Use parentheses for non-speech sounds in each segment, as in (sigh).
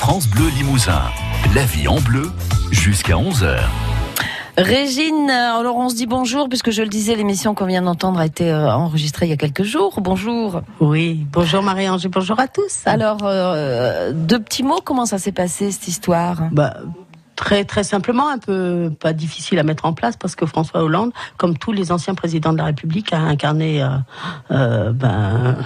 France Bleu Limousin. La vie en bleu jusqu'à 11h. Régine, alors on se dit bonjour, puisque je le disais, l'émission qu'on vient d'entendre a été euh, enregistrée il y a quelques jours. Bonjour. Oui, bonjour Marie-Ange, bonjour à tous. Alors, euh, deux petits mots, comment ça s'est passé cette histoire? Bah, Très très simplement, un peu pas difficile à mettre en place parce que François Hollande, comme tous les anciens présidents de la République, a incarné euh, euh ben,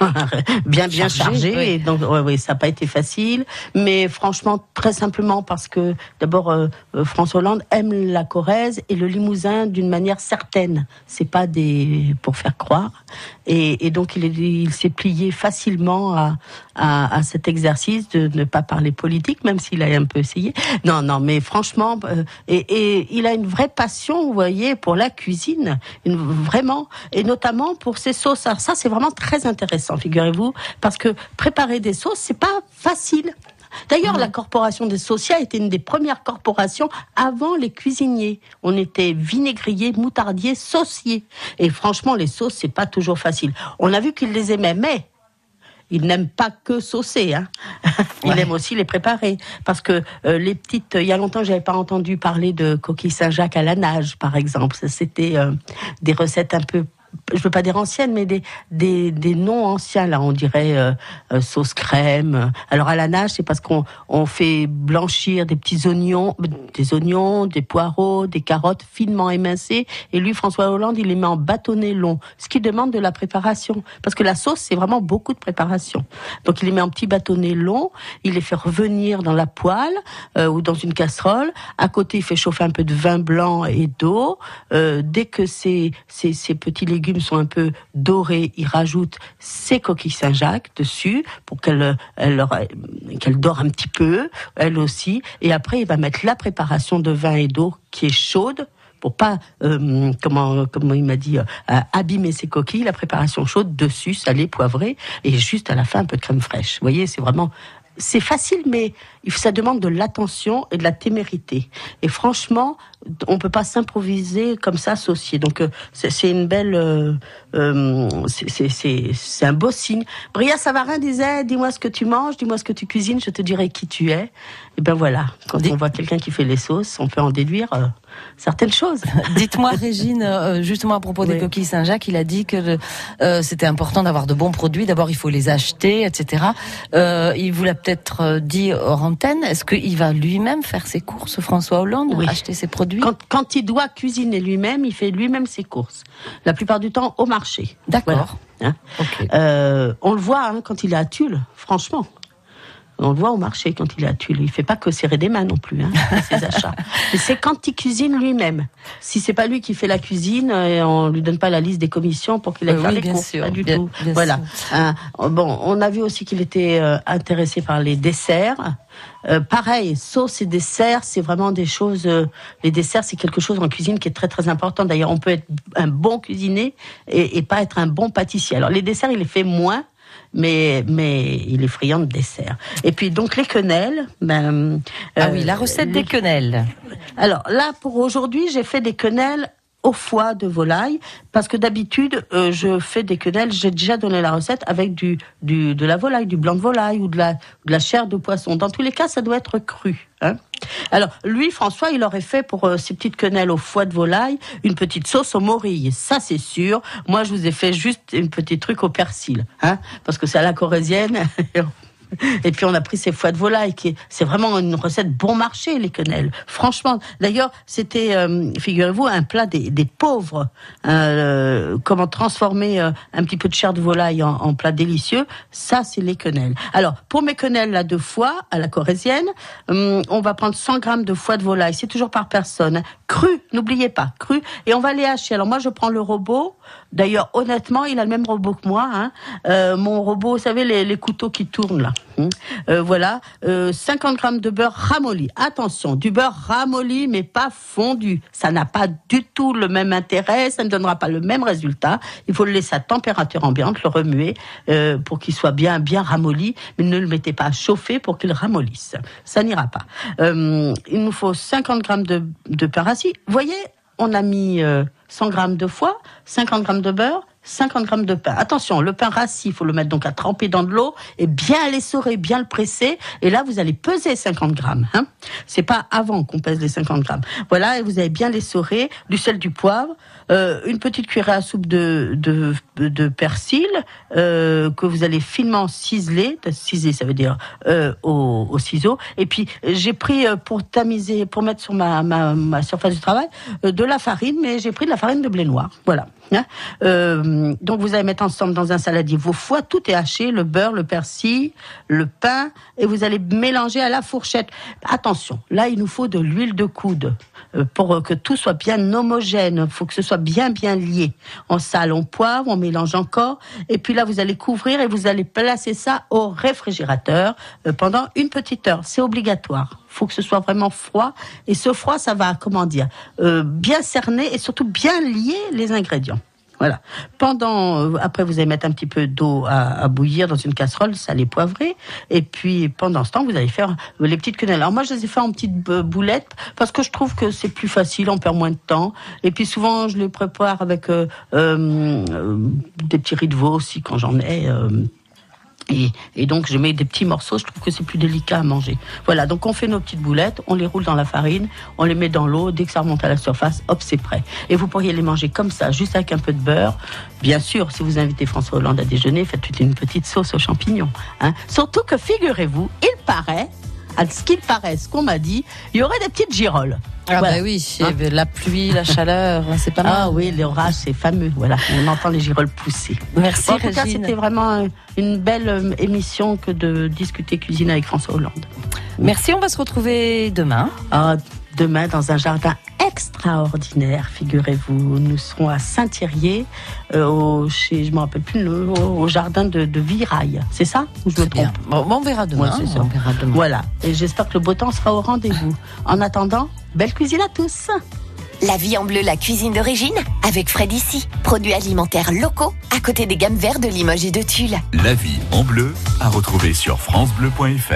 (laughs) bien bien chargé, et donc ouais, ouais, ça n'a pas été facile. Mais franchement, très simplement parce que d'abord euh, François Hollande aime la Corrèze et le Limousin d'une manière certaine. C'est pas des pour faire croire. Et, et donc il, il s'est plié facilement à, à, à cet exercice de ne pas parler politique, même s'il a un peu essayé. Non non mais franchement, euh, et, et, il a une vraie passion, vous voyez, pour la cuisine, une, vraiment, et notamment pour ses sauces. Alors ça, c'est vraiment très intéressant, figurez-vous, parce que préparer des sauces, c'est pas facile. D'ailleurs, la corporation des sauciers était une des premières corporations avant les cuisiniers. On était vinaigriers, moutardiers, sauciers. Et franchement, les sauces, c'est pas toujours facile. On a vu qu'ils les aimaient, mais il n'aime pas que saucer, hein. (laughs) il Ouais. aime aussi les préparer. Parce que euh, les petites, il y a longtemps, j'avais pas entendu parler de coquilles Saint-Jacques à la nage, par exemple. C'était euh, des recettes un peu, je veux pas dire anciennes, mais des des, des noms anciens là. On dirait euh, euh, sauce crème. Alors à la nage, c'est parce qu'on on fait blanchir des petits oignons, des oignons, des poireaux, des carottes finement émincées. Et lui, François Hollande, il les met en bâtonnets longs, ce qui demande de la préparation. Parce que la sauce, c'est vraiment beaucoup de préparation. Donc il les met en petits bâtonnets longs, il les fait revenir dans la poêle euh, ou dans une casserole. À côté, il fait chauffer un peu de vin blanc et d'eau. Dès que ces, ces, ces petits légumes sont un peu dorés, il rajoute ses coquilles Saint-Jacques dessus pour qu'elles elle, leur- qu'elles dorent un petit peu, elle aussi. Et après, il va mettre la préparation de vin et d'eau qui est chaude pour pas, euh, comment, comment il m'a dit, euh, abîmer ses coquilles, la préparation chaude dessus, salée, poivrée, et juste à la fin un peu de crème fraîche. Vous voyez, c'est vraiment, c'est facile, mais ça demande de l'attention et de la témérité. Et franchement, on peut pas s'improviser comme ça associé. Donc euh, c'est c'est une belle, euh, euh, c'est- un beau signe. Bria Savarin disait dis-moi ce que tu manges, dis-moi ce que tu cuisines, je te dirai qui tu es. Et ben voilà, quand on voit quelqu'un qui fait les sauces, on peut en déduire euh, certaines choses. Dites-moi, (laughs) Régine, euh, justement à propos des coquilles Saint-Jacques, il a dit que euh, c'était important d'avoir de bons produits. D'abord, il faut les acheter, etc. Euh, il vous l'a peut-être euh, dit hors antenne. Est-ce qu'il va lui-même faire ses courses, François Hollande, Oui. acheter ses produits? Quand, quand il doit cuisiner lui-même, il fait lui-même ses courses. La plupart du temps au marché. D'accord. Voilà, hein. Euh, on le voit hein, quand il est à Tulle, franchement. On le voit au marché quand il est à Tulle. Il fait pas que serrer des mains non plus, hein, ses (laughs) achats. Mais c'est quand il cuisine lui-même. Si c'est pas lui qui fait la cuisine, euh, on lui donne pas la liste des commissions pour qu'il aille Euh, faire oui, les bien courses. sûr, Pas du bien- tout. bien voilà. Hein, bon, on a vu aussi qu'il était euh, intéressé par les desserts. Euh, pareil, sauce et desserts, c'est vraiment des choses. euh, les desserts, c'est quelque chose en cuisine qui est très très important. D'ailleurs, on peut être un bon cuisinier et, et pas être un bon pâtissier. Alors les desserts, il les fait moins, mais mais il est friand de desserts. Et puis donc les quenelles. Ben, Ah euh, oui, la recette les- des quenelles. alors là, pour aujourd'hui, j'ai fait des quenelles au foie de volaille parce que d'habitude euh, je fais des quenelles j'ai déjà donné la recette avec du, du de la volaille du blanc de volaille ou de la de la chair de poisson dans tous les cas ça doit être cru hein. Alors lui François il aurait fait pour euh, ces petites quenelles au foie de volaille une petite sauce au morille ça c'est sûr. Moi je vous ai fait juste une petite truc au persil hein parce que c'est à la corésienne (laughs) Et puis on a pris ces foies de volaille, qui est- c'est vraiment une recette bon marché les quenelles. Franchement, d'ailleurs c'était, euh, figurez-vous, un plat des, pauvres. Euh, comment transformer euh, un petit peu de chair de volaille en, plat délicieux Ça c'est les quenelles. Alors pour mes quenelles là de foie à la corésienne, hum, on va prendre 100 grammes de foie de volaille. C'est toujours par personne. Cru. N'oubliez pas, cru. Et on va les hacher. Alors moi je prends le robot. D'ailleurs honnêtement, il a le même robot que moi. Hein. Euh, mon robot, vous savez les, les couteaux qui tournent là. Hum. Euh, voilà, euh, 50 grammes de beurre ramolli. Attention, du beurre ramolli, mais pas fondu. Ça n'a pas du tout le même intérêt, ça ne donnera pas le même résultat. Il faut le laisser à température ambiante, le remuer euh, pour qu'il soit bien bien ramolli, mais ne le mettez pas à chauffer pour qu'il ramollisse. Ça n'ira pas. Euh, il nous faut 50 grammes de, de. Vous voyez, on a mis euh, 100 grammes de foie, 50 grammes de beurre, 50 grammes de pain. Attention, le pain rassis, il faut le mettre donc à tremper dans de l'eau et bien l'essorer, bien le presser. Et là, vous allez peser 50 grammes. Hein. C'est pas avant qu'on pèse les 50 grammes. Voilà, et vous allez bien l'essorer, du sel, du poivre, euh, une petite cuillère à soupe de, de, de persil euh, que vous allez finement ciseler. Ciseler, ça veut dire euh, au, au, ciseau. Et puis, j'ai pris euh, pour tamiser, pour mettre sur ma, ma, ma surface du travail, euh, de la farine, mais j'ai pris de la farine de blé noir. Voilà. Hein euh, donc vous allez mettre ensemble dans un saladier vos foies, tout est haché, le beurre, le persil, le pain, et vous allez mélanger à la fourchette. Attention, là il nous faut de l'huile de coude euh, pour que tout soit bien homogène. Il faut que ce soit bien bien lié. On sale, on poivre, on mélange encore, et puis là vous allez couvrir et vous allez placer ça au réfrigérateur euh, pendant une petite heure. C'est obligatoire faut que ce soit vraiment froid. Et ce froid, ça va, comment dire, euh, bien cerner et surtout bien lier les ingrédients. Voilà. Pendant, euh, après, vous allez mettre un petit peu d'eau à, bouillir dans une casserole, salée, poivrée. Et puis, pendant ce temps, vous allez faire les petites quenelles. Alors, moi, je les ai fait en petites boulettes parce que je trouve que c'est plus facile, on perd moins de temps. Et puis, souvent, je les prépare avec euh, euh, des petits riz de veau aussi quand j'en ai. Et, et, donc je mets des petits morceaux, je trouve que c'est plus délicat à manger. Voilà, donc on fait nos petites boulettes, on les roule dans la farine, on les met dans l'eau, dès que ça remonte à la surface, hop, c'est prêt. Et vous pourriez les manger comme ça, juste avec un peu de beurre. Bien sûr, si vous invitez François Hollande à déjeuner, faites une petite sauce aux champignons. Hein. Surtout que figurez-vous, il paraît, à ce qu'il paraît, ce qu'on m'a dit, il y aurait des petites girolles. Ah voilà. bah oui, hein la pluie, la chaleur, c'est pas mal. Ah oui, l'orage, c'est fameux. Voilà, on entend les girolles pousser. Merci. Bon, en tout cas, c'était vraiment une belle émission que de discuter cuisine avec François Hollande. Merci, on va se retrouver demain. Ah, demain dans un jardin extraordinaire, figurez-vous. Nous serons à Saint-Thierry, euh, au, chez, je me rappelle plus, le, au, au jardin de, de Virail. C'est ça ou je me trompe? Bon, on verra demain. Ouais, on verra demain. Voilà. Et j'espère que le beau temps sera au rendez-vous. en attendant, belle cuisine à tous. La vie en bleu, la cuisine d'origine, avec Fred ici. Produits alimentaires locaux, à côté des gammes vertes de Limoges et de Tulle. La vie en bleu, à retrouver sur FranceBleu.fr.